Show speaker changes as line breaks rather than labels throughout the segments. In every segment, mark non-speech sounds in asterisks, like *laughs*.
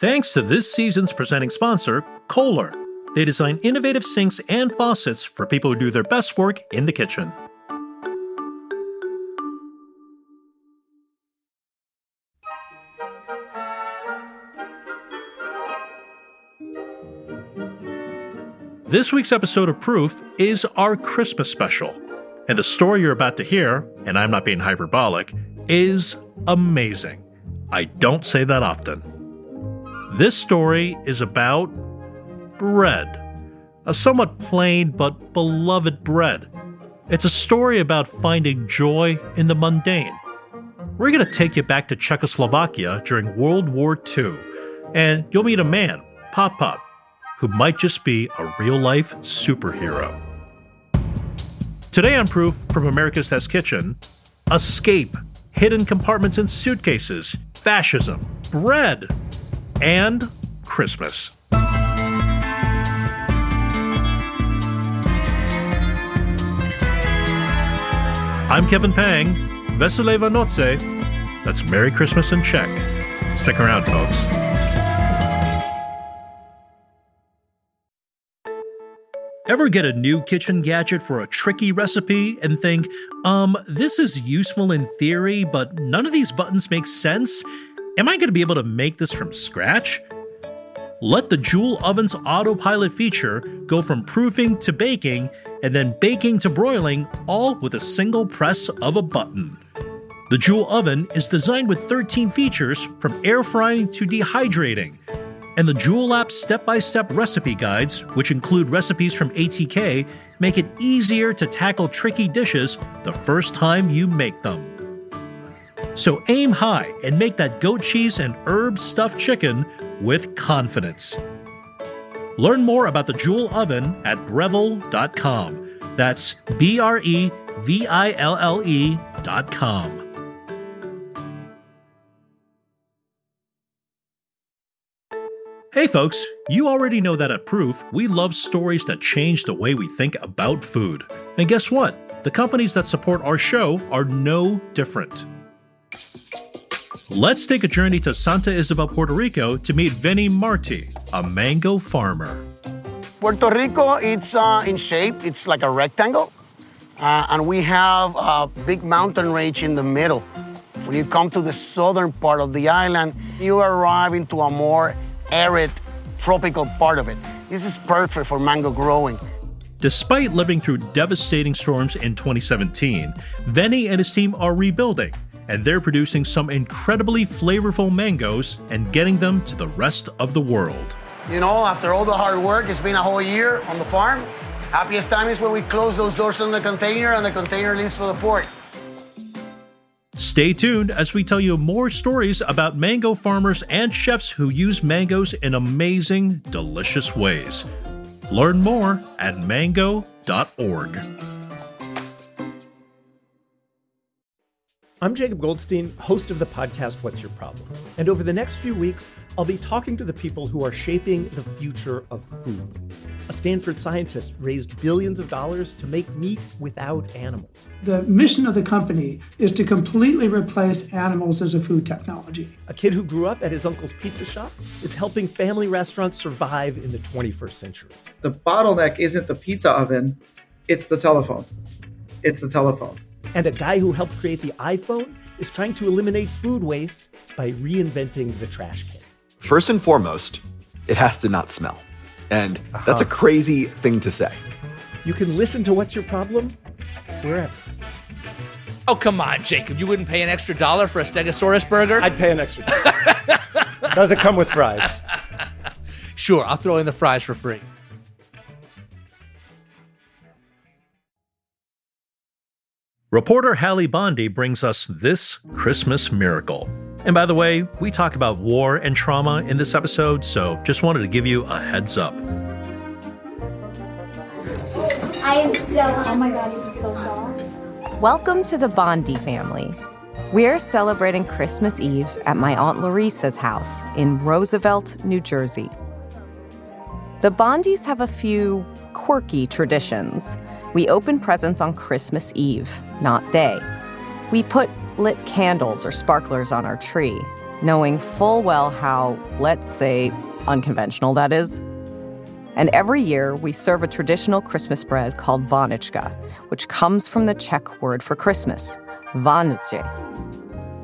Thanks to this season's presenting sponsor, Kohler. They design innovative sinks and faucets for people who do their best work in the kitchen. This week's episode of Proof is our Christmas special. And the story you're about to hear, and I'm not being hyperbolic, is amazing. I don't say that often. This story is about bread. A somewhat plain but beloved bread. It's a story about finding joy in the mundane. We're going to take you back to Czechoslovakia during World War II, and you'll meet a man, Pop Pop, who might just be a real life superhero. Today on Proof from America's Test Kitchen Escape, hidden compartments in suitcases, fascism, bread, and Christmas. I'm Kevin Pang. Veselé Vánoce. That's Merry Christmas in Czech. Stick around, folks. Ever get a new kitchen gadget for a tricky recipe and think, um, this is useful in theory, but none of these buttons make sense? Am I going to be able to make this from scratch? Let the Joule Oven's autopilot feature go from proofing to baking and then baking to broiling, all with a single press of a button. The Joule Oven is designed with 13 features from air frying to dehydrating and the Joule app step by step recipe guides, which include recipes from ATK, make it easier to tackle tricky dishes the first time you make them. So aim high and make that goat cheese and herb stuffed chicken with confidence. Learn more about the Joule Oven at Breville.com. That's B R E V I L L E.com. Hey folks, you already know that at Proof, we love stories that change the way we think about food. And guess what? The companies that support our show are no different. Let's take a journey to Santa Isabel, Puerto Rico to meet Vinny Marti, a mango farmer.
Puerto Rico, it's uh, in shape, it's like a rectangle. Uh, and we have a big mountain range in the middle. When you come to the southern part of the island, you arrive into a more arid tropical part of it. This is perfect for mango growing.
Despite living through devastating storms in 2017, Vinny and his team are rebuilding, and they're producing some incredibly flavorful mangoes and getting them to the rest of the world.
You know, after all the hard work, it's been a whole year on the farm. Happiest time is when we close those doors on the container and the container leaves for the port.
Stay tuned as we tell you more stories about mango farmers and chefs who use mangoes in amazing, delicious ways. Learn more at mango.org.
I'm Jacob Goldstein, host of the podcast What's Your Problem? And over the next few weeks, I'll be talking to the people who are shaping the future of food. A Stanford scientist raised billions of dollars to make meat without animals.
The mission of the company is to completely replace animals as a food technology.
A kid who grew up at his uncle's pizza shop is helping family restaurants survive in the 21st century.
The bottleneck isn't the pizza oven, it's the telephone. It's the telephone.
And a guy who helped create the iPhone is trying to eliminate food waste by reinventing the trash can.
First and foremost, it has to not smell. And uh-huh. that's a crazy thing to say.
You can listen to What's Your Problem wherever.
Oh, come on, Jacob. You wouldn't pay an extra dollar for a Stegosaurus burger?
I'd pay an extra dollar. *laughs* Does it come with fries?
Sure, I'll throw in the fries for free.
Reporter Halley Bondy brings us this Christmas miracle. And by the way, we talk about war and trauma in this episode, so just wanted to give you a heads up.
I am so, oh my god, he's so soft.
Welcome to the Bondy family. We're celebrating Christmas Eve at my Aunt Larissa's house in Roosevelt, New Jersey. The Bondys have a few quirky traditions. We open presents on Christmas Eve, not day. We put lit candles or sparklers on our tree, knowing full well how, let's say, unconventional that is. And every year, we serve a traditional Christmas bread called Vanocka, which comes from the Czech word for Christmas, Vánoce.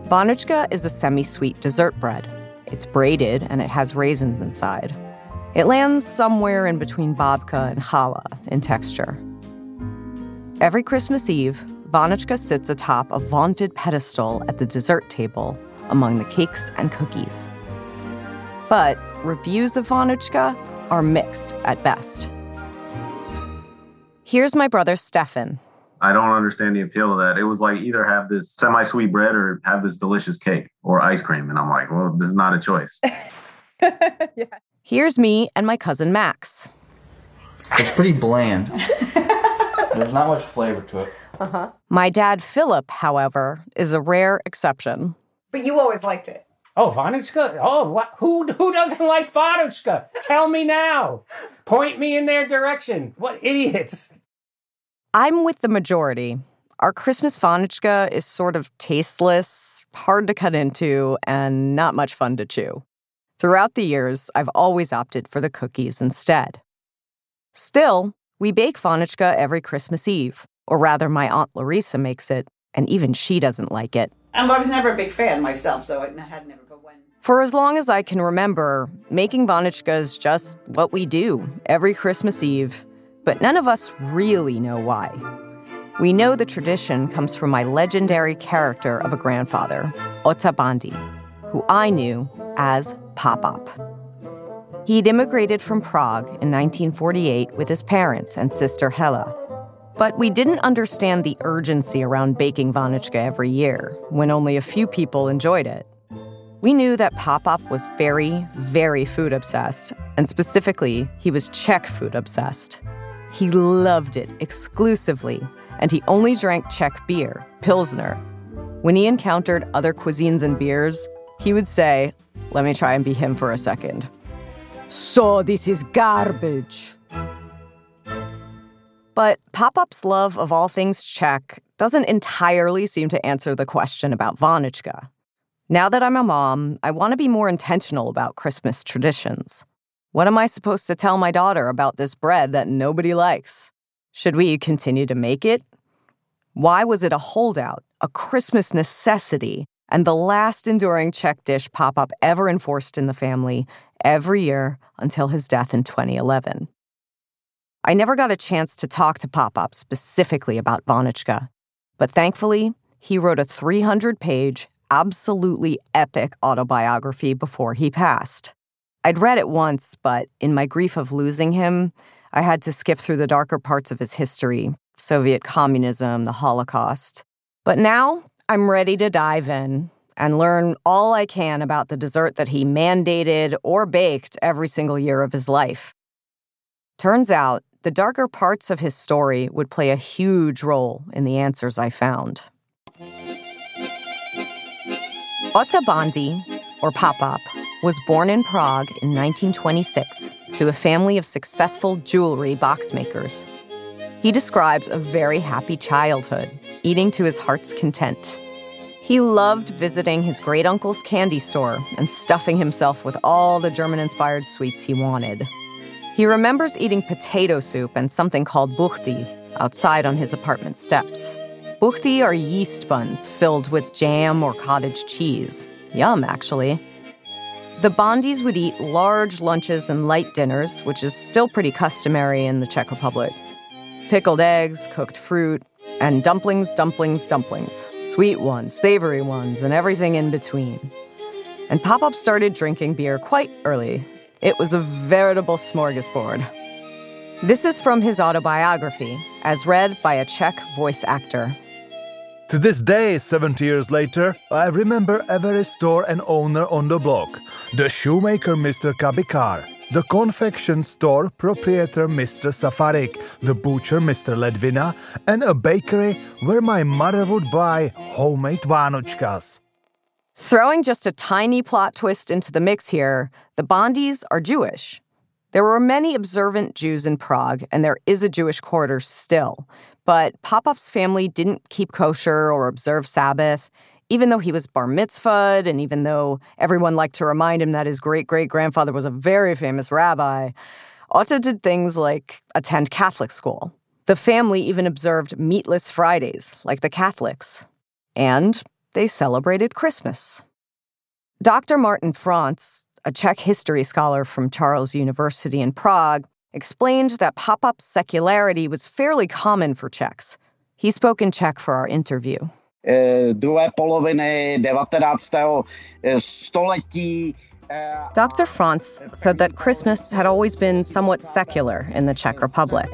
Vanocka is a semi sweet dessert bread. It's braided and it has raisins inside. It lands somewhere in between babka and challah in texture. Every Christmas Eve, Vanocka sits atop a vaunted pedestal at the dessert table among the cakes and cookies. But reviews of Vanocka are mixed at best. Here's my brother Stefan.
I don't understand the appeal of that. It was like either have this semi sweet bread or have this delicious cake or ice cream. And I'm like, well, this is not a choice. *laughs*
yeah. Here's me and my cousin Max.
It's pretty bland. *laughs* There's not much flavor to it.
Uh-huh. My dad, Philip, however, is a rare exception.
But you always liked it.
Oh, Vanocka? Oh, what? who who doesn't like Vanocka? Tell me now. Point me in their direction. What idiots.
I'm with the majority. Our Christmas Vanocka is sort of tasteless, hard to cut into, and not much fun to chew. Throughout the years, I've always opted for the cookies instead. Still, we bake Vanocka every Christmas Eve, or rather, my Aunt Larissa makes it, and even she doesn't like it.
And I was never a big fan myself, so I had never. But when
for as long as I can remember, making Vanocka is just what we do every Christmas Eve, but none of us really know why. We know the tradition comes from my legendary character of a grandfather, Ota Bondy, who I knew as Poppop. He'd immigrated from Prague in 1948 with his parents and sister Hella. But we didn't understand the urgency around baking Vanocka every year, when only a few people enjoyed it. We knew that Poppop was very, very food obsessed, and specifically, he was Czech food obsessed. He loved it exclusively, and he only drank Czech beer, Pilsner. When he encountered other cuisines and beers, he would say, Let me try and be him for a second. So this is garbage. But Poppop's love of all things Czech doesn't entirely seem to answer the question about Vanocka. Now that I'm a mom, I want to be more intentional about Christmas traditions. What am I supposed to tell my daughter about this bread that nobody likes? Should we continue to make it? Why was it a holdout, a Christmas necessity, and the last enduring Czech dish Poppop ever enforced in the family every year until his death in 2011? I never got a chance to talk to Poppop specifically about Vanocka, but thankfully, he wrote a 300 page, absolutely epic autobiography before he passed. I'd read it once, but in my grief of losing him, I had to skip through the darker parts of his history Soviet communism, the Holocaust. But now I'm ready to dive in and learn all I can about the dessert that he mandated or baked every single year of his life. Turns out, the darker parts of his story would play a huge role in the answers I found. Ota Bondy, or Poppop, was born in Prague in 1926 to a family of successful jewelry box makers. He describes a very happy childhood, eating to his heart's content. He loved visiting his great uncle's candy store and stuffing himself with all the German inspired sweets he wanted. He remembers eating potato soup and something called buchty outside on his apartment steps. Buchty are yeast buns filled with jam or cottage cheese. Yum, actually. The Bondys would eat large lunches and light dinners, which is still pretty customary in the Czech Republic. Pickled eggs, cooked fruit, and dumplings, dumplings, dumplings. Sweet ones, savory ones, and everything in between. And Poppop started drinking beer quite early. It was a veritable smorgasbord. This is from his autobiography, as read by a Czech voice actor.
To this day, 70 years later, I remember every store and owner on the block the shoemaker Mr. Kabikar, the confection store proprietor Mr. Safarik, the butcher Mr. Ledvina, and a bakery where my mother would buy homemade Vanockas.
Throwing just a tiny plot twist into the mix here, the Bondys are Jewish. There were many observant Jews in Prague, and there is a Jewish quarter still. But Poppop's family didn't keep kosher or observe Sabbath. Even though he was bar mitzvahed, and even though everyone liked to remind him that his great great grandfather was a very famous rabbi, Otto did things like attend Catholic school. The family even observed meatless Fridays, like the Catholics. And they celebrated Christmas. Dr. Martin Franc, a Czech history scholar from Charles University in Prague, explained that Poppop secularity was fairly common for Czechs. He spoke in Czech for our interview.
Eh, druhé poloviny 19. Eh, století.
Eh, Dr. Franc said that Christmas had always been somewhat secular in the Czech Republic.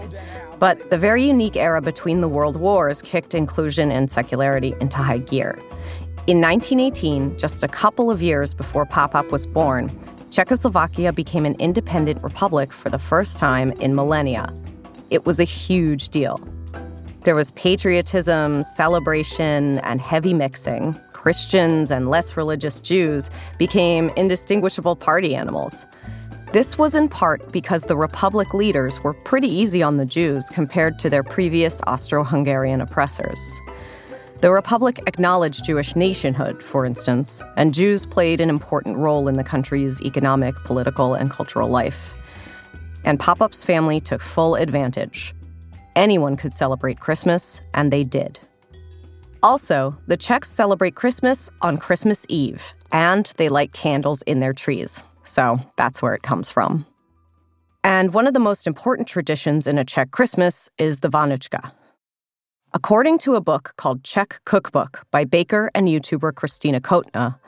But the very unique era between the world wars kicked inclusion and secularity into high gear. In 1918, just a couple of years before Poppop was born, Czechoslovakia became an independent republic for the first time in millennia. It was a huge deal. There was patriotism, celebration, and heavy mixing. Christians and less religious Jews became indistinguishable party animals. This was in part because the Republic leaders were pretty easy on the Jews compared to their previous Austro Hungarian oppressors. The Republic acknowledged Jewish nationhood, for instance, and Jews played an important role in the country's economic, political, and cultural life. And Poppop's family took full advantage. Anyone could celebrate Christmas, and they did. Also, the Czechs celebrate Christmas on Christmas Eve, and they light candles in their trees. So that's where it comes from. And one of the most important traditions in a Czech Christmas is the Vanocka. According to a book called Czech Cookbook by baker and YouTuber Kristina Kotna,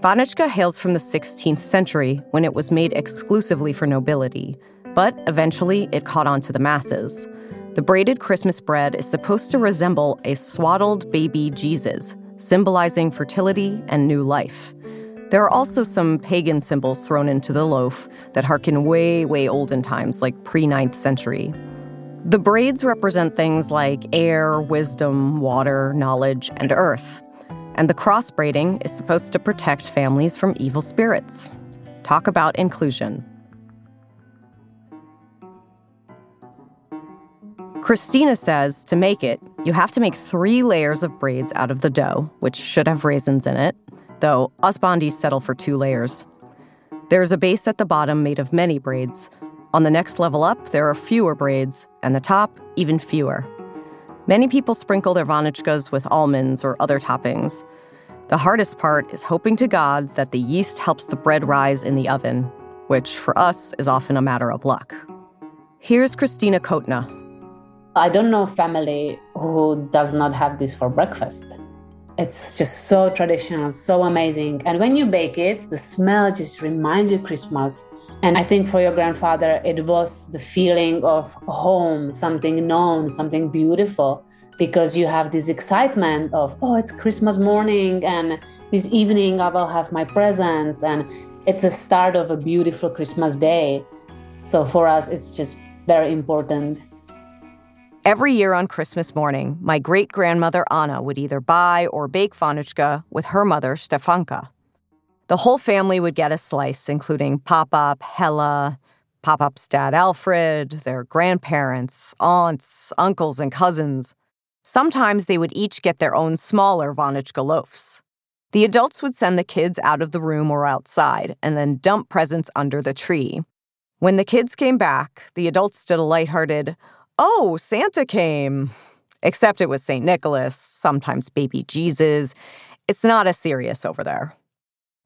Vanocka hails from the 16th century when it was made exclusively for nobility, but eventually it caught on to the masses. The braided Christmas bread is supposed to resemble a swaddled baby Jesus, symbolizing fertility and new life. There are also some pagan symbols thrown into the loaf that harken way, way olden times, like pre 9th century. The braids represent things like air, wisdom, water, knowledge, and earth. And the cross braiding is supposed to protect families from evil spirits. Talk about inclusion. Kristina says to make it, you have to make three layers of braids out of the dough, which should have raisins in it, though us Bondys settle for two layers. There's a base at the bottom made of many braids. On the next level up, there are fewer braids, and the top, even fewer. Many people sprinkle their vanockas with almonds or other toppings. The hardest part is hoping to God that the yeast helps the bread rise in the oven, which for us is often a matter of luck. Here's Christina Kotna,
I don't know family who does not have this for breakfast. It's just so traditional, so amazing. And when you bake it, the smell just reminds you Christmas. And I think for your grandfather, it was the feeling of home, something known, something beautiful, because you have this excitement of, oh, it's Christmas morning, and this evening I will have my presents, and it's a start of a beautiful Christmas day. So for us, it's just very important.
Every year on Christmas morning, my great grandmother Anna would either buy or bake Vanocka with her mother Stefanka. The whole family would get a slice, including Poppop, Hella, Poppop's dad Alfred, their grandparents, aunts, uncles, and cousins. Sometimes they would each get their own smaller Vanocka loaves. The adults would send the kids out of the room or outside and then dump presents under the tree. When the kids came back, the adults did a lighthearted, oh, Santa came. Except it was St. Nicholas, sometimes baby Jesus. It's not as serious over there.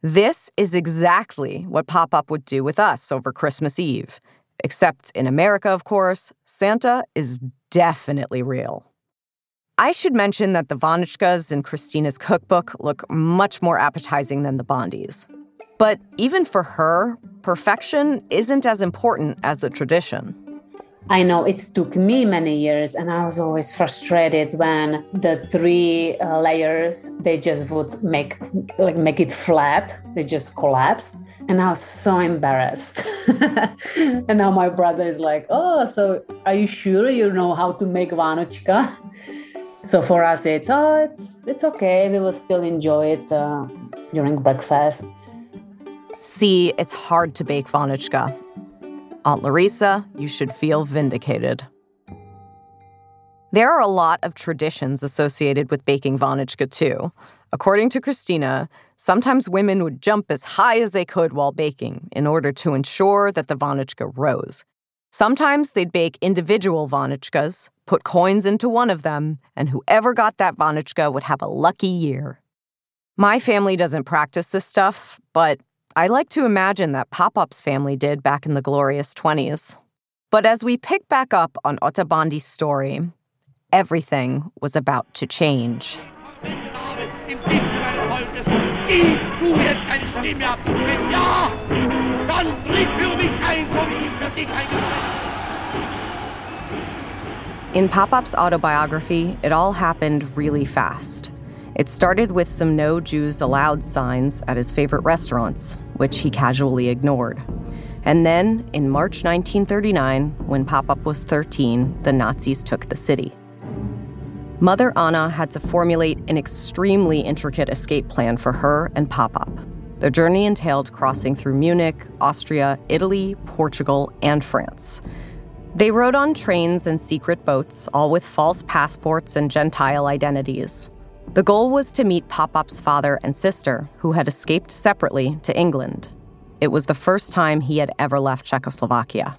This is exactly what Poppop would do with us over Christmas Eve. Except in America, of course, Santa is definitely real. I should mention that the Vanockas in Christina's cookbook look much more appetizing than the Bondys. But even for her, perfection isn't as important as the tradition.
I know it took me many years, and I was always frustrated when the three uh, layers they just would make like make it flat. They just collapsed, and I was so embarrassed. *laughs* and now my brother is like, "Oh, so are you sure you know how to make vanocka?" *laughs* so for us, it's oh, it's it's okay. We will still enjoy it uh, during breakfast.
See, it's hard to bake vanocka, Aunt Larissa, you should feel vindicated. There are a lot of traditions associated with baking Vanocka, too. According to Christina, sometimes women would jump as high as they could while baking in order to ensure that the vanocka rose. Sometimes they'd bake individual vanockas, put coins into one of them, and whoever got that vanocka would have a lucky year. My family doesn't practice this stuff, but I like to imagine that Poppop's family did back in the glorious 20s. But as we pick back up on Ota Bondy's story, everything was about to change. In Poppop's autobiography, it all happened really fast. It started with some no Jews allowed signs at his favorite restaurants, which he casually ignored. And then, in March 1939, when Poppop was 13, the Nazis took the city. Mother Anna had to formulate an extremely intricate escape plan for her and Poppop. Their journey entailed crossing through Munich, Austria, Italy, Portugal, and France. They rode on trains and secret boats, all with false passports and Gentile identities. The goal was to meet Poppop's father and sister, who had escaped separately to England. It was the first time he had ever left Czechoslovakia.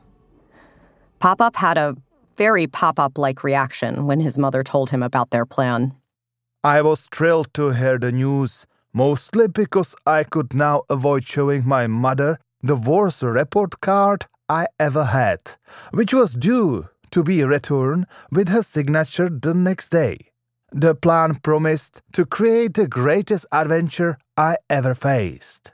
Poppop had a very Poppop like reaction when his mother told him about their plan.
I was thrilled to hear the news, mostly because I could now avoid showing my mother the worst report card I ever had, which was due to be returned with her signature the next day. The plan promised to create the greatest adventure I ever faced.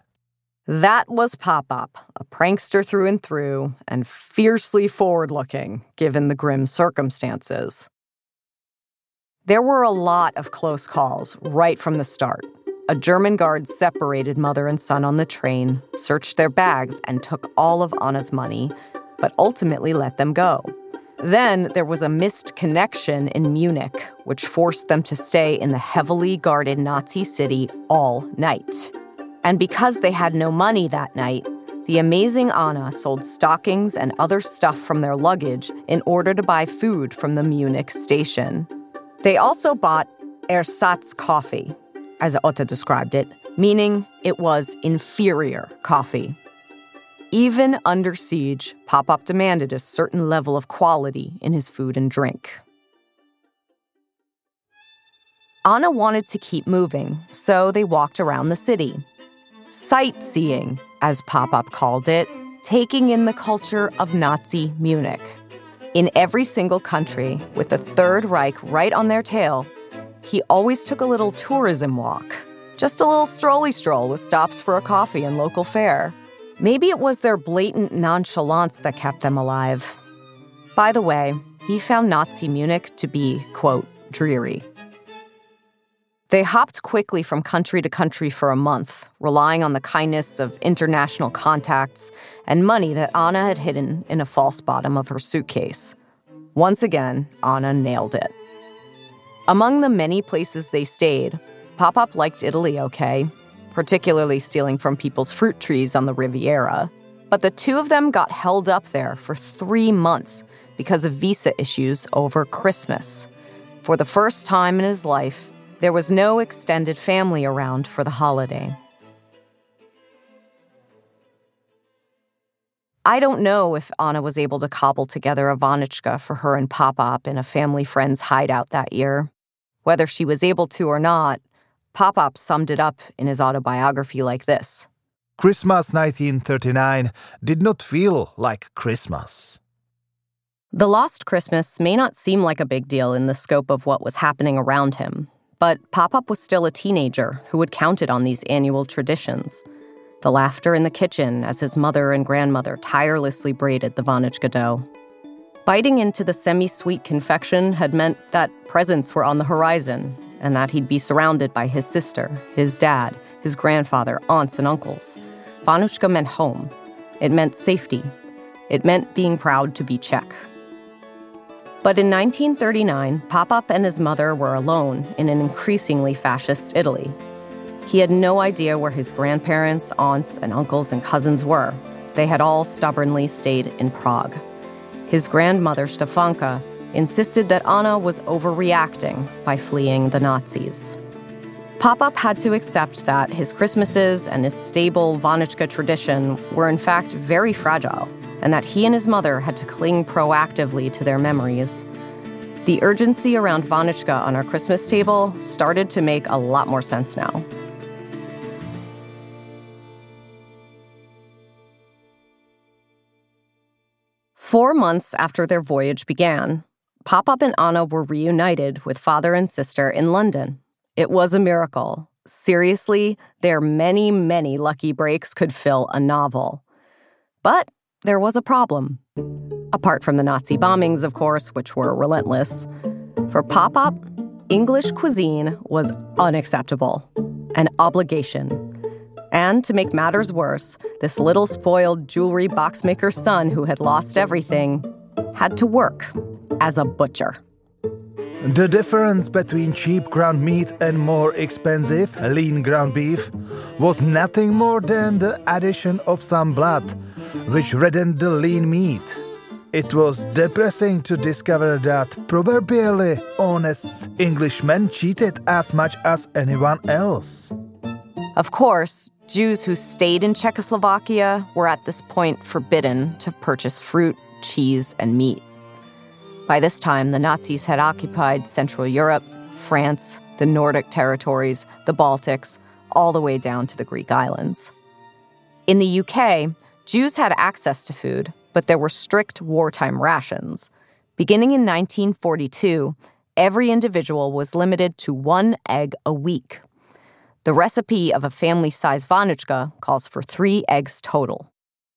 That was Poppop, a prankster through and through, and fiercely forward looking, given the grim circumstances. There were a lot of close calls right from the start. A German guard separated mother and son on the train, searched their bags, and took all of Anna's money, but ultimately let them go. Then there was a missed connection in Munich, which forced them to stay in the heavily guarded Nazi city all night. And because they had no money that night, the amazing Anna sold stockings and other stuff from their luggage in order to buy food from the Munich station. They also bought ersatz coffee, as Otta described it, meaning it was inferior coffee. Even under siege, Poppop demanded a certain level of quality in his food and drink. Anna wanted to keep moving, so they walked around the city. Sightseeing, as Poppop called it, taking in the culture of Nazi Munich. In every single country, with the Third Reich right on their tail, he always took a little tourism walk. Just a little strolly stroll with stops for a coffee and local fare. Maybe it was their blatant nonchalance that kept them alive. By the way, he found Nazi Munich to be, quote, dreary. They hopped quickly from country to country for a month, relying on the kindness of international contacts and money that Anna had hidden in a false bottom of her suitcase. Once again, Anna nailed it. Among the many places they stayed, Poppop liked Italy okay, particularly stealing from people's fruit trees on the Riviera. But the two of them got held up there for three months because of visa issues over Christmas. For the first time in his life, there was no extended family around for the holiday. I don't know if Anna was able to cobble together a Vanocka for her and Poppop in a family friend's hideout that year. Whether she was able to or not, Poppop summed it up in his autobiography like this
Christmas 1939 did not feel like Christmas.
The lost Christmas may not seem like a big deal in the scope of what was happening around him, but Poppop was still a teenager who had counted on these annual traditions. The laughter in the kitchen as his mother and grandmother tirelessly braided the Vanocka dough. Biting into the semi sweet confection had meant that presents were on the horizon and that he'd be surrounded by his sister, his dad, his grandfather, aunts, and uncles. Vanocka meant home. It meant safety. It meant being proud to be Czech. But in 1939, Poppop and his mother were alone in an increasingly fascist Italy. He had no idea where his grandparents, aunts, and uncles and cousins were. They had all stubbornly stayed in Prague. His grandmother, Stefanka, insisted that Anna was overreacting by fleeing the Nazis. Poppop had to accept that his Christmases and his stable Vanocka tradition were in fact very fragile, and that he and his mother had to cling proactively to their memories. The urgency around Vanocka on our Christmas table started to make a lot more sense now. Four months after their voyage began, Poppop and Anna were reunited with father and sister in London. It was a miracle. Seriously, their many, many lucky breaks could fill a novel. But there was a problem. Apart from the Nazi bombings, of course, which were relentless, for Poppop, English cuisine was unacceptable, an obligation. And to make matters worse, this little spoiled jewelry boxmaker's son who had lost everything had to work as a butcher.
The difference between cheap ground meat and more expensive lean ground beef was nothing more than the addition of some blood, which reddened the lean meat. It was depressing to discover that proverbially honest Englishmen cheated as much as anyone else.
Of course, Jews who stayed in Czechoslovakia were at this point forbidden to purchase fruit, cheese, and meat. By this time, the Nazis had occupied Central Europe, France, the Nordic territories, the Baltics, all the way down to the Greek islands. In the UK, Jews had access to food, but there were strict wartime rations. Beginning in 1942, every individual was limited to one egg a week. The recipe of a family size Vanocka calls for three eggs total.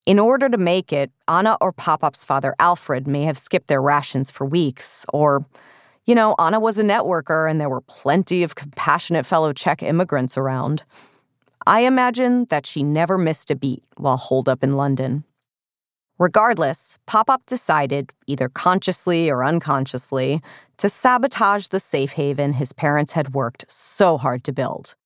In order to make it, Anna or Poppop's father Alfred may have skipped their rations for weeks, or, you know, Anna was a networker and there were plenty of compassionate fellow Czech immigrants around. I imagine that she never missed a beat while holed up in London. Regardless, Poppop decided, either consciously or unconsciously, to sabotage the safe haven his parents had worked so hard to build.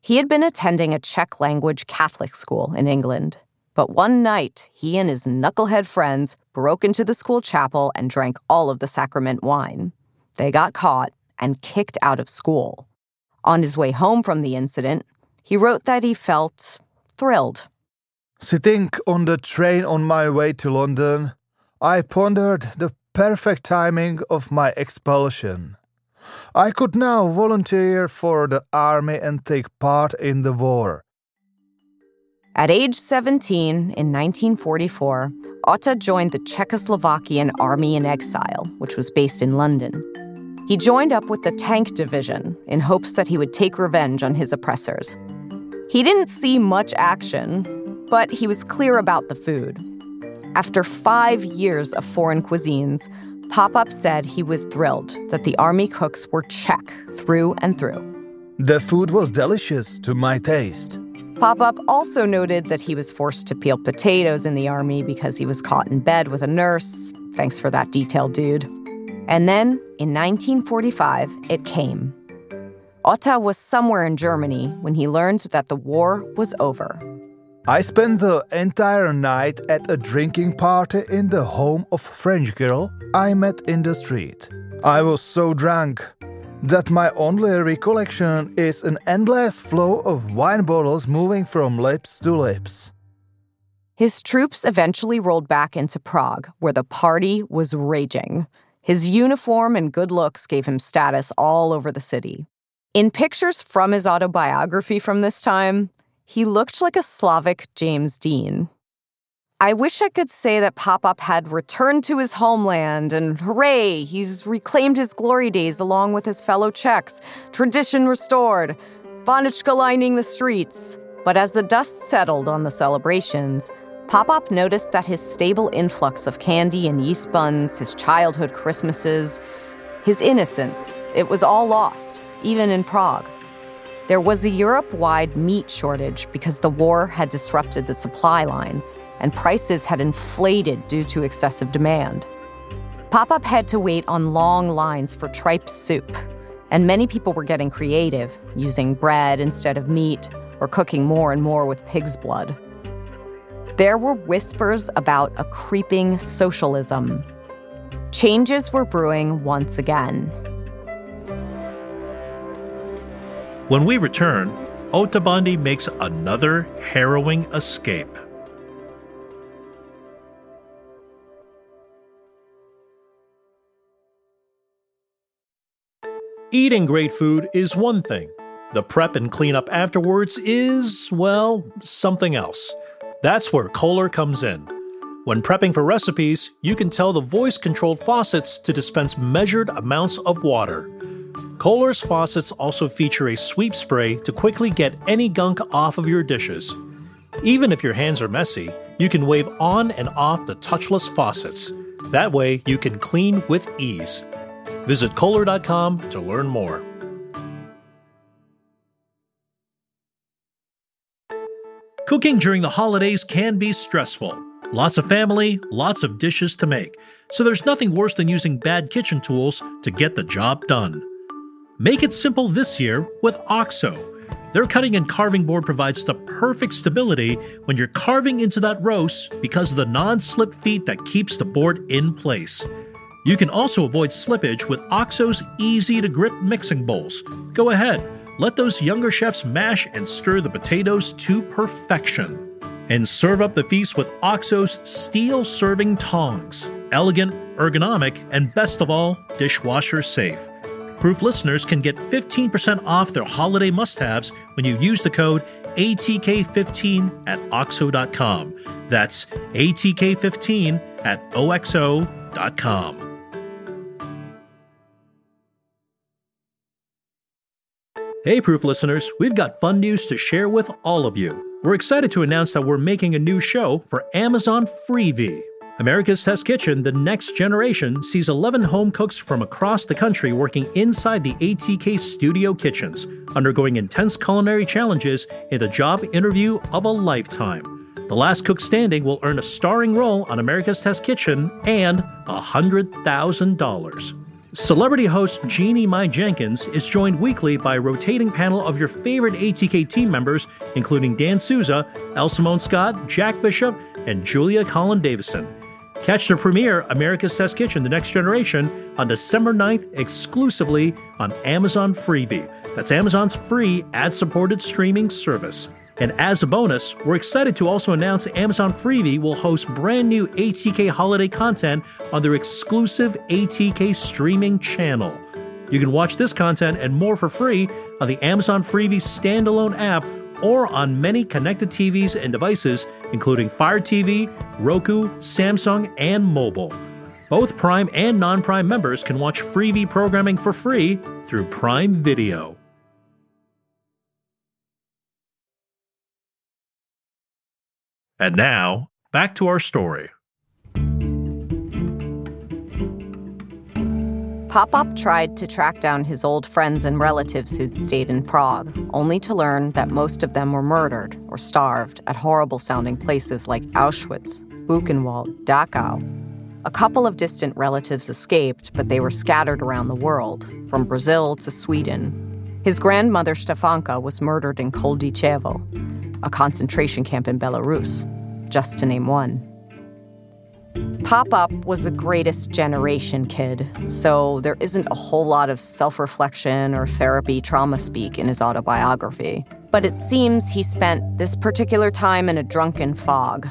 He had been attending a Czech language Catholic school in England, but one night he and his knucklehead friends broke into the school chapel and drank all of the sacrament wine. They got caught and kicked out of school. On his way home from the incident, he wrote that he felt thrilled.
Sitting on the train on my way to London, I pondered the perfect timing of my expulsion. I could now volunteer for the army and take part in the war.
At age 17, in 1944, Otta joined the Czechoslovakian Army in Exile, which was based in London. He joined up with the Tank Division in hopes that he would take revenge on his oppressors. He didn't see much action, but he was clear about the food. After five years of foreign cuisines, Poppop said he was thrilled that the army cooks were Czech through and through.
The food was delicious to my taste.
Poppop also noted that he was forced to peel potatoes in the army because he was caught in bed with a nurse. Thanks for that detail, dude. And then, in 1945, it came. Otta was somewhere in Germany when he learned that the war was over.
I spent the entire night at a drinking party in the home of a French girl I met in the street. I was so drunk that my only recollection is an endless flow of wine bottles moving from lips to lips.
His troops eventually rolled back into Prague, where the party was raging. His uniform and good looks gave him status all over the city. In pictures from his autobiography from this time, he looked like a Slavic James Dean. I wish I could say that Poppop had returned to his homeland and hooray, he's reclaimed his glory days along with his fellow Czechs, tradition restored, Vanocka lining the streets. But as the dust settled on the celebrations, Poppop noticed that his stable influx of candy and yeast buns, his childhood Christmases, his innocence, it was all lost, even in Prague. There was a Europe wide meat shortage because the war had disrupted the supply lines and prices had inflated due to excessive demand. Poppop had to wait on long lines for tripe soup, and many people were getting creative, using bread instead of meat or cooking more and more with pig's blood. There were whispers about a creeping socialism. Changes were brewing once again.
When we return, Ota Bondy makes another harrowing escape. Eating great food is one thing. The prep and cleanup afterwards is, well, something else. That's where Kohler comes in. When prepping for recipes, you can tell the voice controlled faucets to dispense measured amounts of water. Kohler's faucets also feature a sweep spray to quickly get any gunk off of your dishes. Even if your hands are messy, you can wave on and off the touchless faucets. That way, you can clean with ease. Visit Kohler.com to learn more. Cooking during the holidays can be stressful. Lots of family, lots of dishes to make, so there's nothing worse than using bad kitchen tools to get the job done. Make it simple this year with OXO. Their cutting and carving board provides the perfect stability when you're carving into that roast because of the non slip feet that keeps the board in place. You can also avoid slippage with OXO's easy to grip mixing bowls. Go ahead, let those younger chefs mash and stir the potatoes to perfection. And serve up the feast with OXO's steel serving tongs. Elegant, ergonomic, and best of all, dishwasher safe. Proof listeners can get 15% off their holiday must haves when you use the code ATK15 at OXO.com. That's ATK15 at OXO.com. Hey, Proof listeners, we've got fun news to share with all of you. We're excited to announce that we're making a new show for Amazon Freevee. America's Test Kitchen, the next generation, sees 11 home cooks from across the country working inside the ATK studio kitchens, undergoing intense culinary challenges in the job interview of a lifetime. The last cook standing will earn a starring role on America's Test Kitchen and $100,000. Celebrity host Jeannie Mai Jenkins is joined weekly by a rotating panel of your favorite ATK team members, including Dan Souza, Elle Simone Scott, Jack Bishop, and Julia Collin Davison. Catch the premiere America's Test Kitchen The Next Generation on December 9th exclusively on Amazon Freevee. That's Amazon's free ad supported streaming service. And as a bonus, we're excited to also announce Amazon Freevee will host brand new ATK holiday content on their exclusive ATK streaming channel. You can watch this content and more for free on the Amazon Freevee standalone app or on many connected TVs and devices, including Fire TV, Roku, Samsung, and mobile. Both Prime and non Prime members can watch Freevee programming for free through Prime Video. And now, back to our story.
Poppop tried to track down his old friends and relatives who'd stayed in Prague, only to learn that most of them were murdered or starved at horrible sounding places like Auschwitz, Buchenwald, Dachau. A couple of distant relatives escaped, but they were scattered around the world, from Brazil to Sweden. His grandmother Stefanka was murdered in Koldichevo, a concentration camp in Belarus, just to name one. Poppop was a greatest generation kid, so there isn't a whole lot of self reflection or therapy trauma speak in his autobiography. But it seems he spent this particular time in a drunken fog.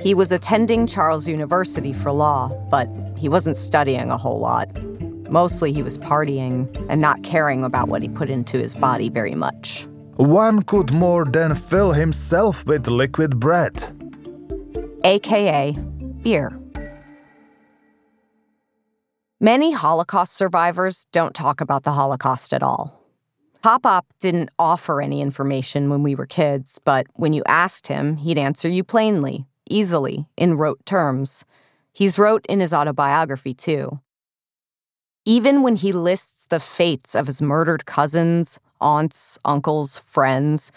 He was attending Charles University for law, but he wasn't studying a whole lot. Mostly he was partying and not caring about what he put into his body very much.
One could more than fill himself with liquid bread.
AKA beer. Many Holocaust survivors don't talk about the Holocaust at all. Poppop didn't offer any information when we were kids, but when you asked him, he'd answer you plainly, easily, in rote terms. He's wrote in his autobiography, too. Even when he lists the fates of his murdered cousins, aunts, uncles, friends,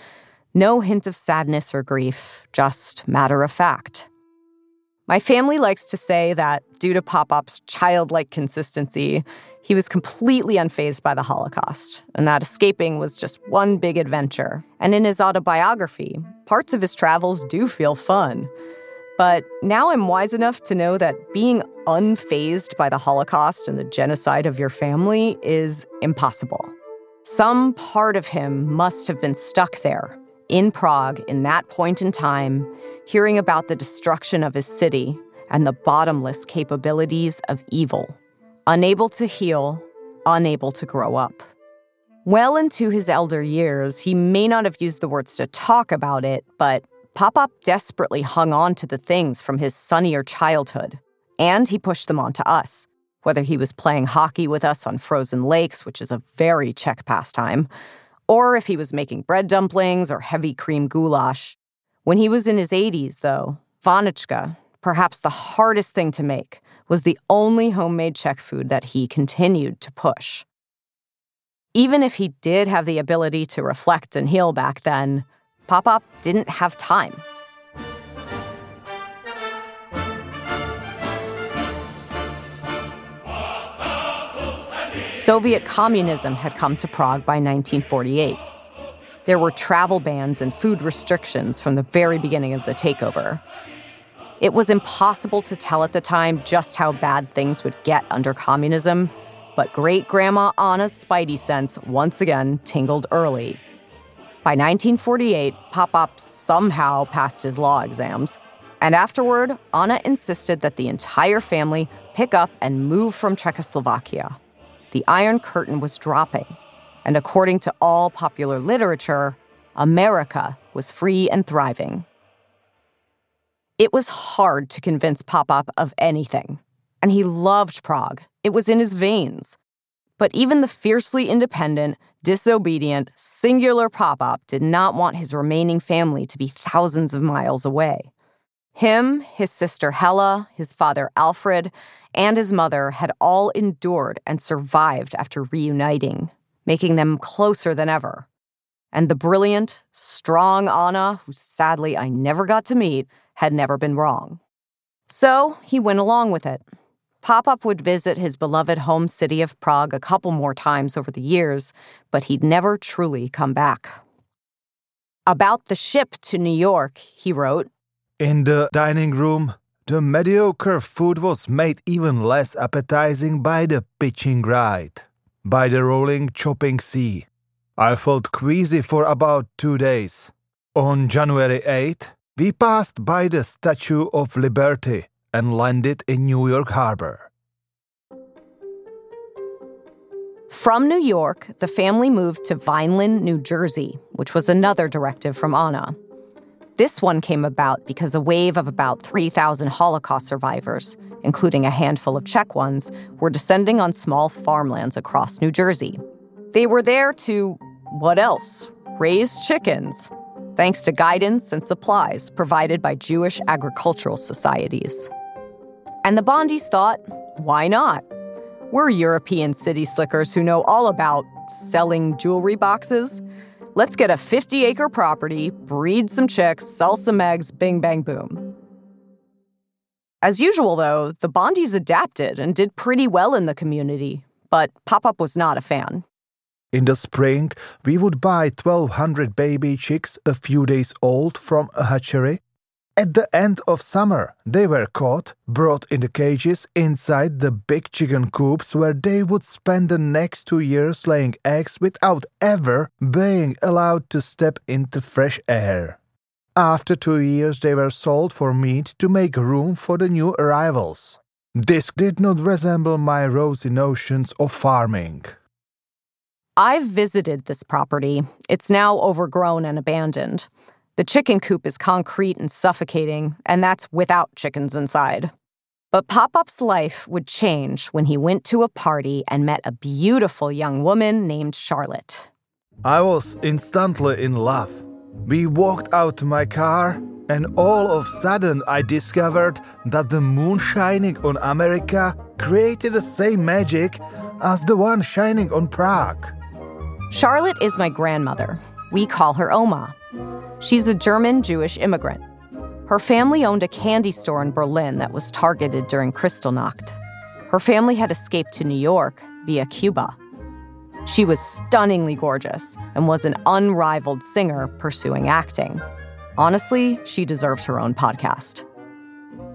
no hint of sadness or grief, just matter of fact. My family likes to say that due to Poppop's childlike consistency, he was completely unfazed by the Holocaust, and that escaping was just one big adventure. And in his autobiography, parts of his travels do feel fun. But now I'm wise enough to know that being unfazed by the Holocaust and the genocide of your family is impossible. Some part of him must have been stuck there, in Prague, in that point in time, hearing about the destruction of his city and the bottomless capabilities of evil, unable to heal, unable to grow up. Well into his elder years, he may not have used the words to talk about it, but Pop-Pop desperately hung on to the things from his sunnier childhood, and he pushed them on to us, whether he was playing hockey with us on frozen lakes, which is a very Czech pastime, or if he was making bread dumplings or heavy cream goulash. When he was in his 80s, though, Vanocka, perhaps the hardest thing to make, was the only homemade Czech food that he continued to push. Even if he did have the ability to reflect and heal back then, Poppop didn't have time. Soviet communism had come to Prague by 1948. There were travel bans and food restrictions from the very beginning of the takeover. It was impossible to tell at the time just how bad things would get under communism, but great grandma Anna's spidey sense once again tingled early. By 1948, Poppop somehow passed his law exams, and afterward, Anna insisted that the entire family pick up and move from Czechoslovakia the Iron Curtain was dropping. And according to all popular literature, America was free and thriving. It was hard to convince Poppop of anything, and he loved Prague. It was in his veins. But even the fiercely independent, disobedient, singular Poppop did not want his remaining family to be thousands of miles away. Him, his sister Hella, his father Alfred, and his mother had all endured and survived after reuniting, making them closer than ever. And the brilliant, strong Anna, who sadly I never got to meet, had never been wrong. So he went along with it. Poppop would visit his beloved home city of Prague a couple more times over the years, but he'd never truly come back. About the ship to New York, he wrote
In the dining room, the mediocre food was made even less appetizing by the pitching ride, by the rolling, chopping sea. I felt queasy for about two days. On January 8th, we passed by the Statue of Liberty and landed in New York Harbor.
From New York, the family moved to Vineland, New Jersey, which was another directive from Anna. This one came about because a wave of about 3,000 Holocaust survivors, including a handful of Czech ones, were descending on small farmlands across New Jersey. They were there to, what else? Raise chickens, thanks to guidance and supplies provided by Jewish agricultural societies. And the Bondys thought, why not? We're European city slickers who know all about selling jewelry boxes. Let's get a 50 acre property, breed some chicks, sell some eggs, bing, bang, boom. As usual, though, the Bondys adapted and did pretty well in the community, but Poppop was not a fan.
In the spring, we would buy 1,200 baby chicks a few days old from a hatchery at the end of summer, they were caught, brought in the cages inside the big chicken coops where they would spend the next two years laying eggs without ever being allowed to step into fresh air. After two years, they were sold for meat to make room for the new arrivals. This did not resemble my rosy notions of farming.
I've visited this property. It's now overgrown and abandoned. The chicken coop is concrete and suffocating, and that's without chickens inside. But Poppop's life would change when he went to a party and met a beautiful young woman named Charlotte.
I was instantly in love. We walked out to my car, and all of a sudden I discovered that the moon shining on America created the same magic as the one shining on Prague.
Charlotte is my grandmother. We call her Oma. She's a German Jewish immigrant. Her family owned a candy store in Berlin that was targeted during Kristallnacht. Her family had escaped to New York via Cuba. She was stunningly gorgeous and was an unrivaled singer pursuing acting. Honestly, she deserves her own podcast.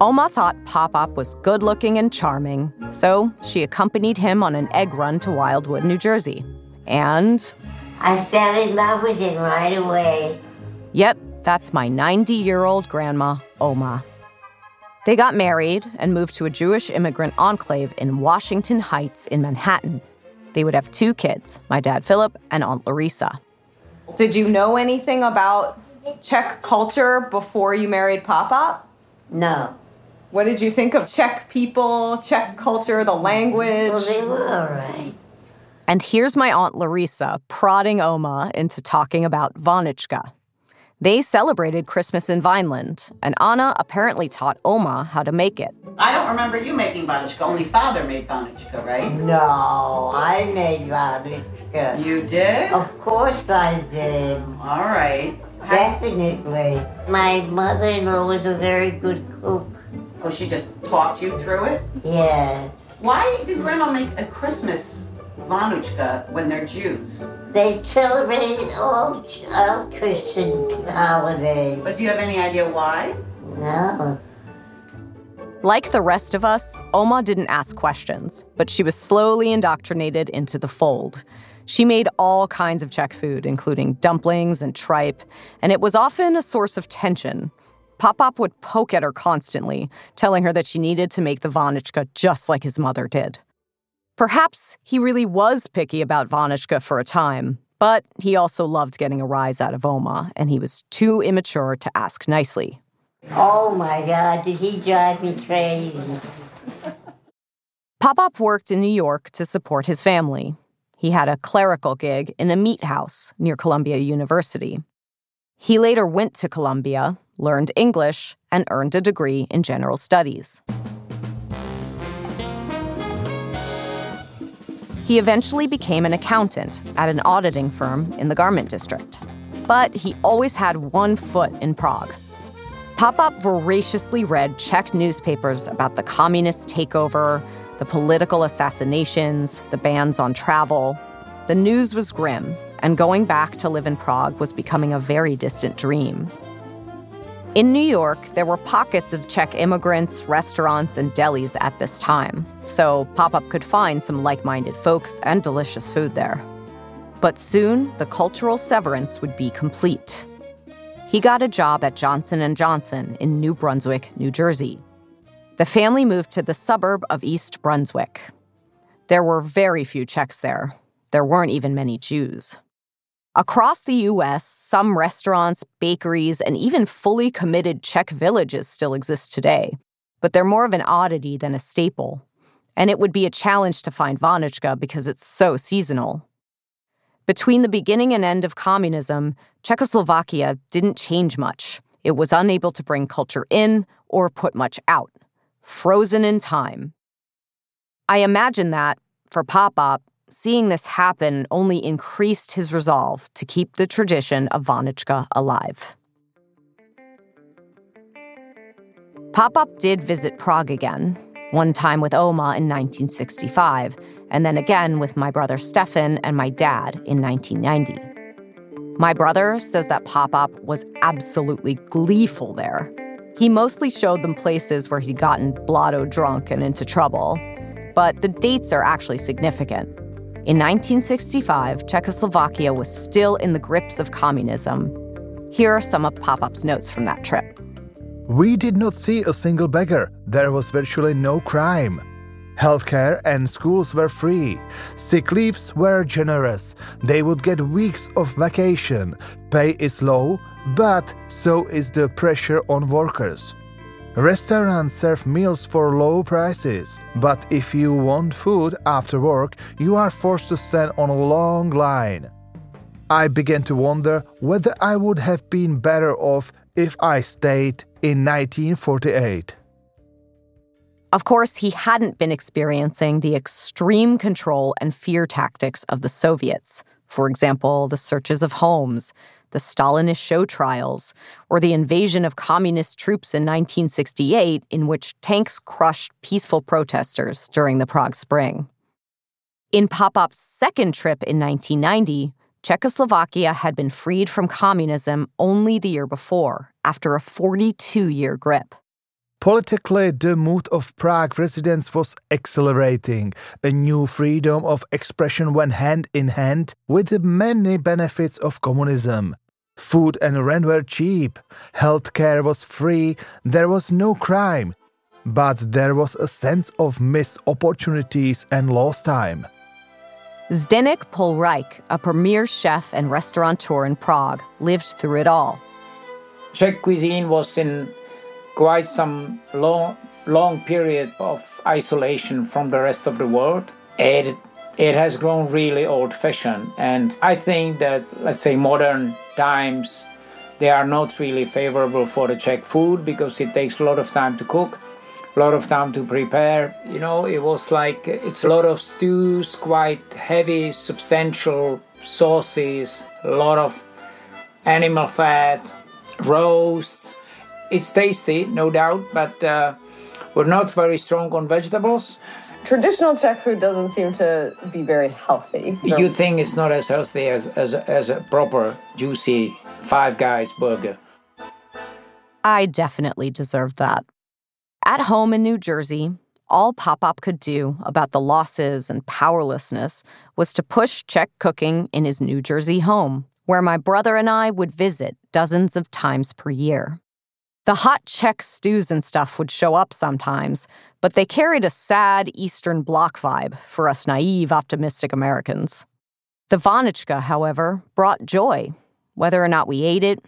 Oma thought Poppop was good looking and charming, so she accompanied him on an egg run to Wildwood, New Jersey. And
I fell in love with him right away.
Yep, that's my 90 year old grandma, Oma. They got married and moved to a Jewish immigrant enclave in Washington Heights in Manhattan. They would have two kids, my dad Philip and Aunt Larissa. Did you know anything about Czech culture before you married Poppop?
No.
What did you think of Czech people, Czech culture, the language?
Well, they were all right.
And here's my Aunt Larissa prodding Oma into talking about Vanocka. They celebrated Christmas in Vineland, and Anna apparently taught Oma how to make it.
I don't remember you making Vanocka. Only father made Vanocka, right?
No, I made vodka.
You did?
Of course I did.
All right.
Definitely. My mother-in-law was a very good cook.
Oh, she just talked you through it?
Yeah.
Why did Grandma make a Christmas Vanocka when they're Jews?
They celebrated all, all Christian holidays.
But do you have any idea why?
No.
Like the rest of us, Oma didn't ask questions, but she was slowly indoctrinated into the fold. She made all kinds of Czech food, including dumplings and tripe, and it was often a source of tension. Poppop would poke at her constantly, telling her that she needed to make the Vanocka just like his mother did. Perhaps he really was picky about Vanocka for a time, but he also loved getting a rise out of Oma, and he was too immature to ask nicely.
Oh my God, did he drive me crazy?
Poppop worked in New York to support his family. He had a clerical gig in a meat house near Columbia University. He later went to Columbia, learned English, and earned a degree in general studies. He eventually became an accountant at an auditing firm in the garment district. But he always had one foot in Prague. Poppop voraciously read Czech newspapers about the communist takeover, the political assassinations, the bans on travel. The news was grim, and going back to live in Prague was becoming a very distant dream. In New York, there were pockets of Czech immigrants, restaurants, and delis at this time, so Poppop could find some like-minded folks and delicious food there. But soon, the cultural severance would be complete. He got a job at Johnson & Johnson in New Brunswick, New Jersey. The family moved to the suburb of East Brunswick. There were very few Czechs there. There weren't even many Jews. Across the US, some restaurants, bakeries, and even fully committed Czech villages still exist today, but they're more of an oddity than a staple. And it would be a challenge to find Vanocka because it's so seasonal. Between the beginning and end of communism, Czechoslovakia didn't change much. It was unable to bring culture in or put much out. Frozen in time. I imagine that, for Poppop, seeing this happen only increased his resolve to keep the tradition of Vanocka alive. Poppop did visit Prague again, one time with Oma in 1965, and then again with my brother Stefan and my dad in 1990. My brother says that Poppop was absolutely gleeful there. He mostly showed them places where he'd gotten blotto drunk and into trouble. But the dates are actually significant. In 1965, Czechoslovakia was still in the grips of communism. Here are some of Poppop's notes from that trip.
We did not see a single beggar. There was virtually no crime. Healthcare and schools were free. Sick leaves were generous. They would get weeks of vacation. Pay is low, but so is the pressure on workers. Restaurants serve meals for low prices, but if you want food after work, you are forced to stand on a long line. I began to wonder whether I would have been better off if I stayed in 1948.
Of course, he hadn't been experiencing the extreme control and fear tactics of the Soviets. For example, the searches of homes, the Stalinist show trials, or the invasion of communist troops in 1968, in which tanks crushed peaceful protesters during the Prague Spring. In Poppop's second trip in 1990, Czechoslovakia had been freed from communism only the year before, after a 42 year grip.
Politically, the mood of Prague residents was accelerating. A new freedom of expression went hand in hand with the many benefits of communism. Food and rent were cheap, healthcare was free, there was no crime, but there was a sense of missed opportunities and lost time.
Zdenek Pohlreich, a premier chef and restaurateur in Prague, lived through it all.
Czech cuisine was in quite some long, long period of isolation from the rest of the world. It, it has grown really old fashioned. And I think that, let's say, modern times, they are not really favorable for the Czech food because it takes a lot of time to cook a lot of time to prepare. You know, it was like it's a lot of stews, quite heavy, substantial sauces, a lot of animal fat, roasts. It's tasty, no doubt, but uh, we're not very strong on vegetables.
Traditional Czech food doesn't seem to be very healthy.
So. You think it's not as healthy as, as, as a proper, juicy Five Guys burger.
I definitely deserved that. At home in New Jersey, all Poppop could do about the losses and powerlessness was to push Czech cooking in his New Jersey home, where my brother and I would visit dozens of times per year. The hot Czech stews and stuff would show up sometimes, but they carried a sad Eastern Bloc vibe for us naive, optimistic Americans. The Vanocka, however, brought joy, whether or not we ate it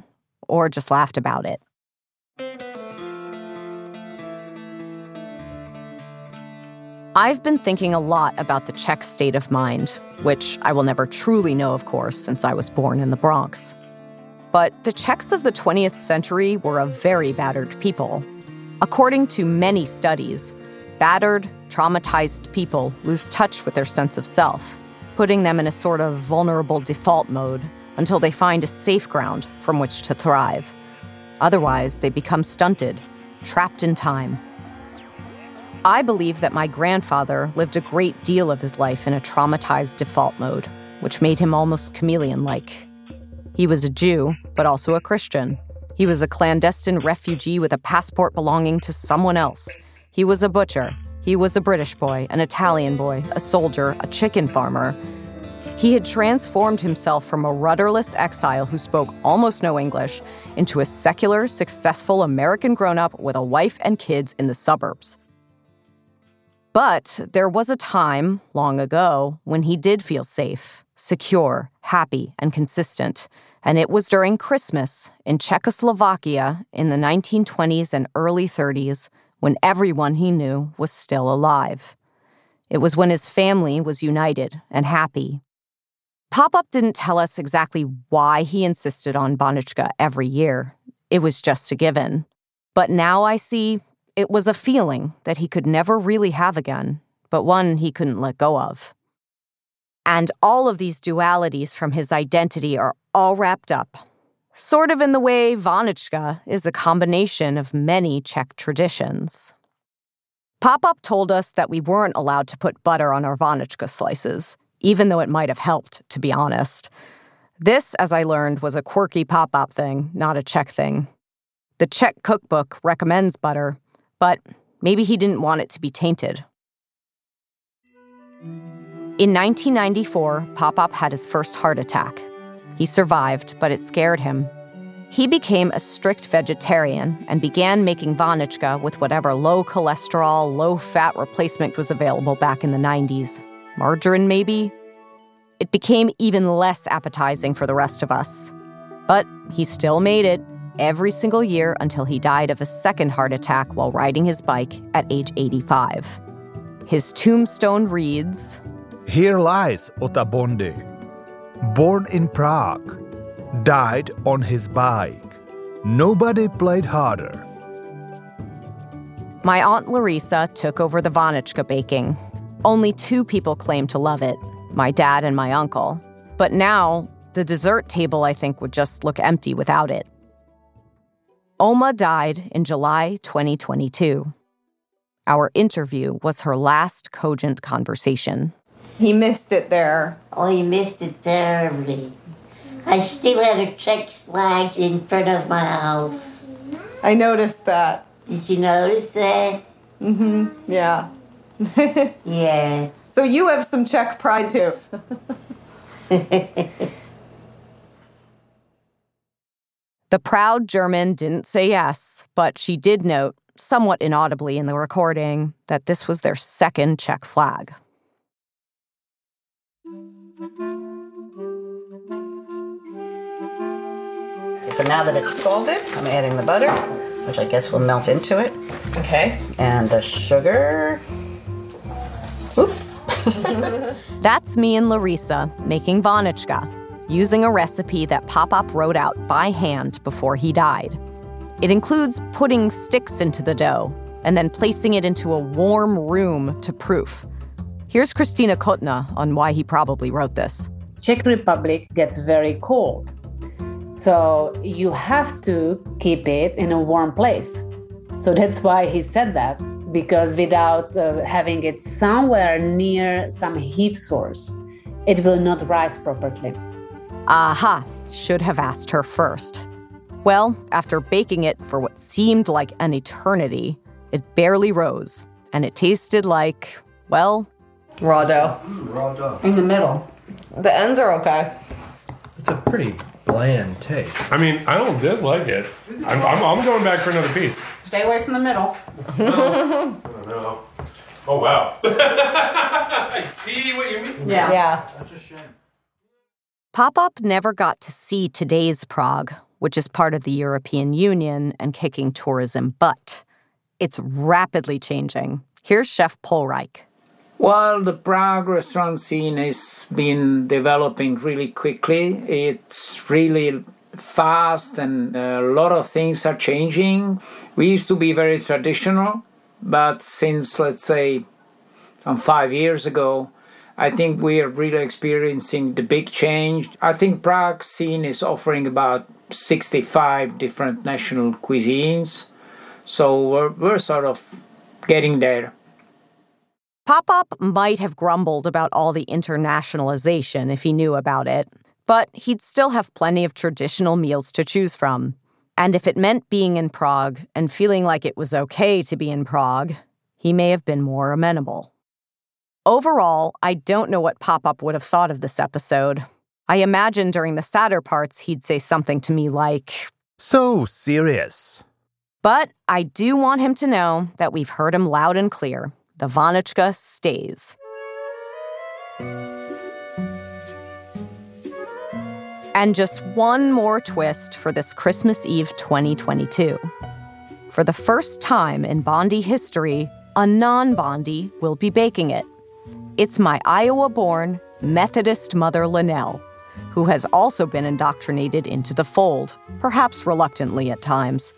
or just laughed about it. I've been thinking a lot about the Czech state of mind, which I will never truly know, of course, since I was born in the Bronx. But the Czechs of the 20th century were a very battered people. According to many studies, battered, traumatized people lose touch with their sense of self, putting them in a sort of vulnerable default mode until they find a safe ground from which to thrive. Otherwise, they become stunted, trapped in time, I believe that my grandfather lived a great deal of his life in a traumatized default mode, which made him almost chameleon like. He was a Jew, but also a Christian. He was a clandestine refugee with a passport belonging to someone else. He was a butcher. He was a British boy, an Italian boy, a soldier, a chicken farmer. He had transformed himself from a rudderless exile who spoke almost no English into a secular, successful American grown up with a wife and kids in the suburbs. But there was a time, long ago, when he did feel safe, secure, happy, and consistent. And it was during Christmas in Czechoslovakia in the 1920s and early 30s when everyone he knew was still alive. It was when his family was united and happy. Poppop didn't tell us exactly why he insisted on Vanocka every year. It was just a given. But now I see it was a feeling that he could never really have again, but one he couldn't let go of. And all of these dualities from his identity are all wrapped up, sort of in the way Vanocka is a combination of many Czech traditions. Poppop told us that we weren't allowed to put butter on our Vanocka slices, even though it might have helped, to be honest. This, as I learned, was a quirky Poppop thing, not a Czech thing. The Czech cookbook recommends butter, but maybe he didn't want it to be tainted. In 1994, Poppop had his first heart attack. He survived, but it scared him. He became a strict vegetarian and began making Vanocka with whatever low cholesterol, low fat replacement was available back in the 90s. Margarine, maybe? It became even less appetizing for the rest of us. But he still made it every single year until he died of a second heart attack while riding his bike at age 85. His tombstone reads
Here lies Ota Bondy, born in Prague, died on his bike. Nobody played harder.
My Aunt Larissa took over the Vanocka baking. Only two people claimed to love it my dad and my uncle. But now, the dessert table, I think, would just look empty without it. Oma died in July 2022. Our interview was her last cogent conversation.
He missed it there.
Oh, he missed it terribly. I still have a Czech flag in front of my house.
I noticed that.
Did you notice that?
Mm-hmm. Yeah. *laughs*
Yeah.
So you have some Czech pride too. *laughs*
The proud German didn't say yes, but she did note, somewhat inaudibly in the recording, that this was their second Czech flag.
So now that it's scalded, I'm adding the butter, which I guess will melt into it.
Okay.
And the sugar. *laughs*
That's me and Larissa making Vanocka, using a recipe that Poppop wrote out by hand before he died. It includes putting sticks into the dough and then placing it into a warm room to proof. Here's Christina Kotna on why he probably wrote this.
Czech Republic gets very cold. So you have to keep it in a warm place. So that's why he said that, because without uh, having it somewhere near some heat source, it will not rise properly.
Aha, should have asked her first. Well, after baking it for what seemed like an eternity, it barely rose, and it tasted like, well,
Raw dough.
Raw dough.
In the middle. The ends are okay.
It's a pretty bland taste.
I mean, I don't dislike it. I'm, I'm, I'm going back for another piece.
Stay away from the middle.
Oh, *laughs* no. Oh, wow. *laughs* I see what you mean.
Yeah. Yeah.
That's a shame.
Poppop never got to see today's Prague, which is part of the European Union and kicking tourism butt. It's rapidly changing. Here's Chef Pohlreich.
Well, the Prague restaurant scene has been developing really quickly. It's really fast, and uh, a lot of things are changing. We used to be very traditional, but since, let's say, some five years ago, I think we are really experiencing the big change. I think Prague scene is offering about 65 different national cuisines. So we're, we're sort of getting there.
Poppop might have grumbled about all the internationalization if he knew about it, but he'd still have plenty of traditional meals to choose from. And if it meant being in Prague and feeling like it was okay to be in Prague, he may have been more amenable. Overall, I don't know what Poppop would have thought of this episode. I imagine during the sadder parts, he'd say something to me like,
So serious.
But I do want him to know that we've heard him loud and clear. The Vanocka stays. And just one more twist for this Christmas Eve 2022. For the first time in Bondy history, a non Bondy will be baking it. It's my Iowa born Methodist mother, Linnell, who has also been indoctrinated into the fold, perhaps reluctantly at times.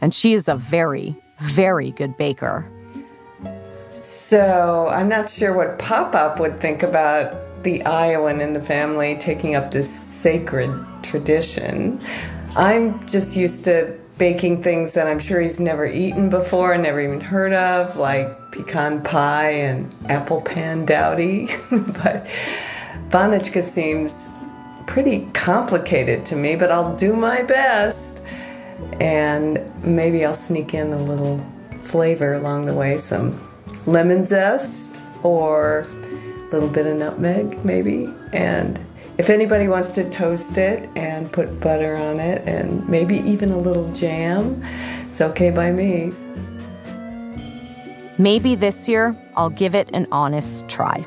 And she is a very, very good baker.
So I'm not sure what Poppop would think about the Iowan in the family taking up this sacred tradition. I'm just used to baking things that I'm sure he's never eaten before, and never even heard of, like pecan pie and apple pan dowdy. *laughs* but Vanocka seems pretty complicated to me, but I'll do my best. And maybe I'll sneak in a little flavor along the way some lemon zest or a little bit of nutmeg, maybe. And if anybody wants to toast it and put butter on it and maybe even a little jam, it's okay by me.
Maybe this year I'll give it an honest try.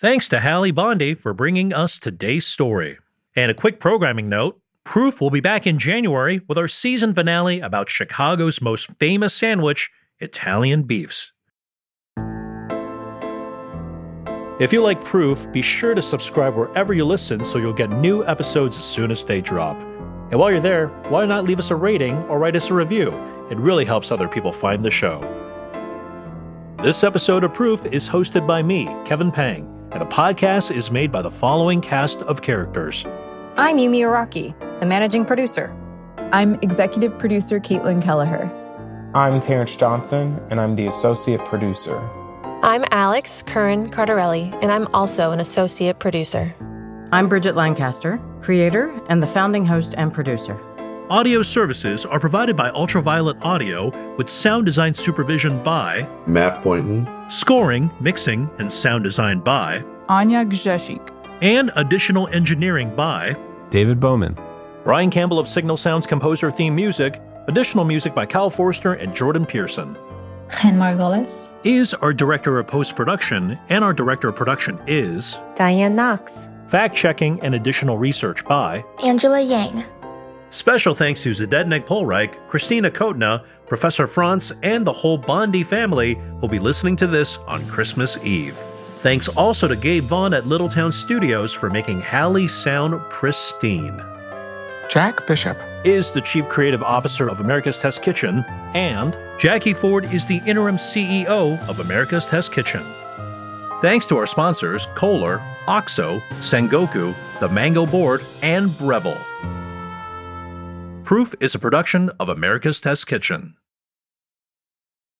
Thanks to Halley Bondy for bringing us today's story. And a quick programming note Proof will be back in January with our season finale about Chicago's most famous sandwich, Italian beefs. If you like Proof, be sure to subscribe wherever you listen so you'll get new episodes as soon as they drop. And while you're there, why not leave us a rating or write us a review? It really helps other people find the show. This episode of Proof is hosted by me, Kevin Pang, and the podcast is made by the following cast of characters.
I'm Yumi Araki, the managing producer.
I'm executive producer Caitlin Kelleher.
I'm Terrence Johnson, and I'm the associate producer.
I'm Alex Curran Cardarelli, and I'm also an associate producer.
I'm Bridget Lancaster, creator and the founding host and producer.
Audio services are provided by Ultraviolet Audio with sound design supervision by
Matt Boynton,
scoring, mixing, and sound design by
Anya Gzeshik,
and additional engineering by
David Bowman.
Brian Campbell of Signal Sounds composer theme music, additional music by Kyle Forster and Jordan Pearson.
Jen Margolis
is our director of post production, and our director of production is
Diane Knox.
Fact checking and additional research by
Angela Yang.
Special thanks to Zdenek Pohlreich, Christina Kotna, Professor Franc, and the whole Bondy family who'll be listening to this on Christmas Eve. Thanks also to Gabe Vaughn at Littletown Studios for making Halley sound pristine.
Jack Bishop
is the Chief Creative Officer of America's Test Kitchen, and Jackie Ford is the Interim CEO of America's Test Kitchen. Thanks to our sponsors, Kohler, OXO, Sengoku, The Mango Board, and Breville. Proof is a production of America's Test Kitchen.